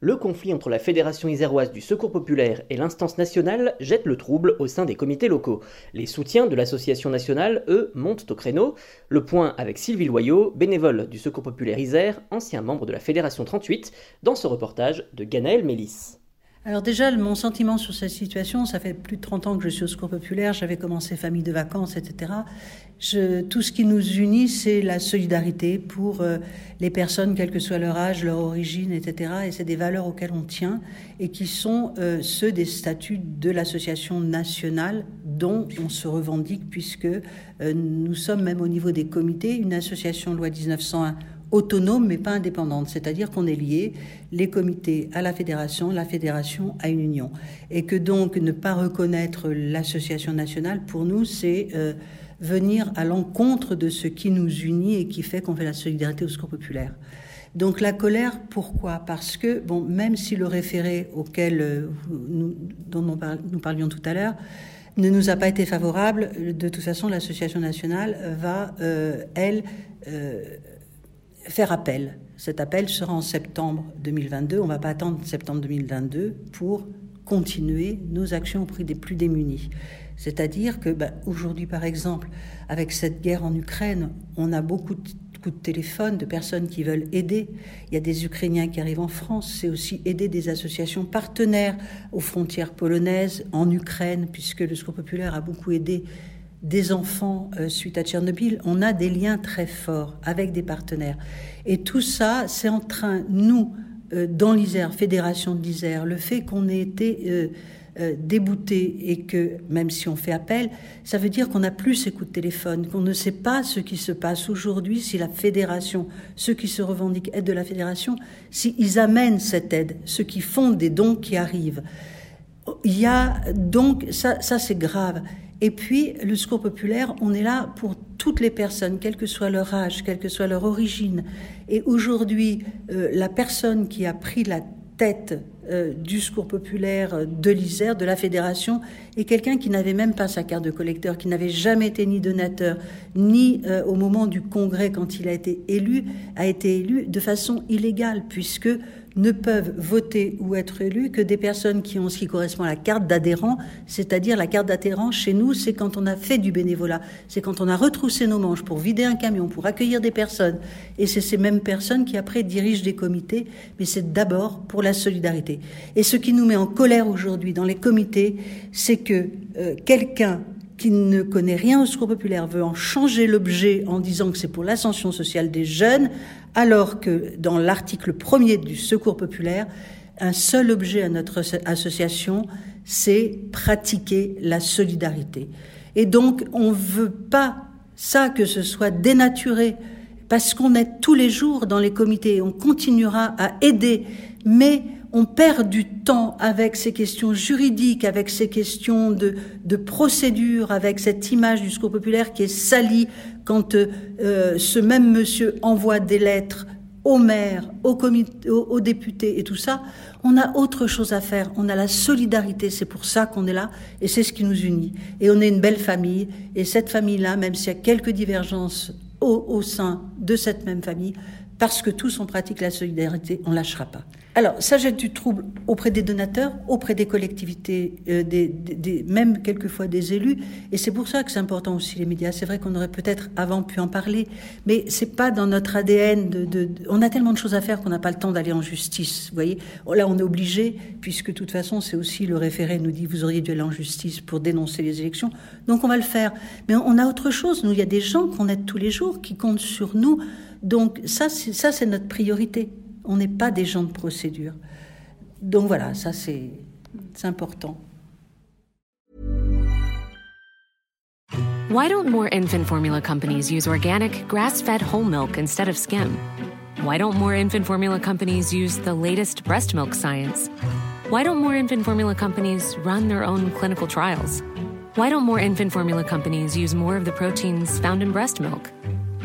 Le conflit entre la Fédération iséroise du Secours populaire et l'instance nationale jette le trouble au sein des comités locaux. Les soutiens de l'association nationale, eux, montent au créneau. Le point avec Sylvie Loyau, bénévole du Secours populaire Isère, ancien membre de la Fédération 38, dans ce reportage de Ganaël Mélis. Alors déjà, mon sentiment sur cette situation, ça fait plus de 30 ans que je suis au Secours populaire, j'avais commencé famille de vacances, etc. Tout ce qui nous unit, c'est la solidarité pour euh, les personnes, quel que soit leur âge, leur origine, etc. Et c'est des valeurs auxquelles on tient et qui sont euh, ceux des statuts de l'association nationale dont on se revendique puisque euh, nous sommes même au niveau des comités une association loi 1901 autonome mais pas indépendante, c'est-à-dire qu'on est lié les comités à la fédération, la fédération à une union, et que donc ne pas reconnaître l'association nationale pour nous c'est euh, venir à l'encontre de ce qui nous unit et qui fait qu'on fait la solidarité au secours populaire. Donc la colère, pourquoi? Parce que bon, même si le référé auquel euh, nous, parlions tout à l'heure ne nous a pas été favorable, de toute façon l'association nationale va, euh, elle, faire appel. Cet appel sera en septembre 2022. On ne va pas attendre septembre 2022 pour continuer nos actions auprès des plus démunis. C'est-à-dire que ben, aujourd'hui, par exemple, avec cette guerre en Ukraine, on a beaucoup de coups de téléphone de personnes qui veulent aider. Il y a des Ukrainiens qui arrivent en France. C'est aussi aider des associations partenaires aux frontières polonaises, en Ukraine, puisque le Secours populaire a beaucoup aidé des enfants euh, suite à Tchernobyl, on a des liens très forts avec des partenaires. Et tout ça, c'est en train, nous, euh, dans l'Isère, Fédération de le fait qu'on ait été euh, débouté et que, même si on fait appel, ça veut dire qu'on n'a plus ces coups de téléphone, qu'on ne sait pas ce qui se passe aujourd'hui, si la fédération, ceux qui se revendiquent aide de la fédération, s'ils amènent cette aide, ceux qui font des dons qui arrivent. Il y a donc, ça, ça c'est grave. Et puis, le secours populaire, on est là pour toutes les personnes, quel que soit leur âge, quelle que soit leur origine. Et aujourd'hui, euh, la personne qui a pris la tête euh, du secours populaire euh, de l'Isère, de la fédération, est quelqu'un qui n'avait même pas sa carte de collecteur, qui n'avait jamais été ni donateur, ni au moment du congrès quand il a été élu, a été élu de façon illégale, puisque ne peuvent voter ou être élus que des personnes qui ont ce qui correspond à la carte d'adhérent, c'est-à-dire la carte d'adhérent chez nous, c'est quand on a fait du bénévolat, c'est quand on a retroussé nos manches pour vider un camion, pour accueillir des personnes, et c'est ces mêmes personnes qui après dirigent des comités, mais c'est d'abord pour la solidarité. Et ce qui nous met en colère aujourd'hui dans les comités, c'est que euh, quelqu'un qui ne connaît rien au secours populaire veut en changer l'objet en disant que c'est pour l'ascension sociale des jeunes, alors que dans l'article premier du secours populaire, un seul objet à notre association, c'est pratiquer la solidarité. Et donc, on ne veut pas ça que ce soit dénaturé, parce qu'on est tous les jours dans les comités, on continuera à aider, mais on perd du temps avec ces questions juridiques, avec ces questions de, de procédure, avec cette image du secours populaire qui est salie quand euh, ce même monsieur envoie des lettres au maire, au aux, députés et tout ça. On a autre chose à faire. On a la solidarité. C'est pour ça qu'on est là et c'est ce qui nous unit. Et on est une belle famille. Et cette famille-là, même s'il y a quelques divergences au sein de cette même famille, parce que tous on pratique la solidarité, on lâchera pas. Alors, ça jette du trouble auprès des donateurs, auprès des collectivités, euh, même quelquefois des élus, et c'est pour ça que c'est important aussi les médias. C'est vrai qu'on aurait peut-être avant pu en parler, mais c'est pas dans notre ADN. On a tellement de choses à faire qu'on n'a pas le temps d'aller en justice. Vous voyez, là on est obligé, puisque de toute façon c'est aussi le référé nous dit vous auriez dû aller en justice pour dénoncer les élections, donc on va le faire. Mais on a autre chose. Nous, il y a des gens qu'on aide tous les jours qui comptent sur nous. Donc ça, ça c'est notre priorité. On n'est pas des gens de procédure. Donc voilà, ça c'est important. Why don't more infant formula companies use organic, grass fed whole milk instead of skim? Why don't more infant formula companies use the latest breast milk science? Why don't more infant formula companies run their own clinical trials? Why don't more infant formula companies use more of the proteins found in breast milk?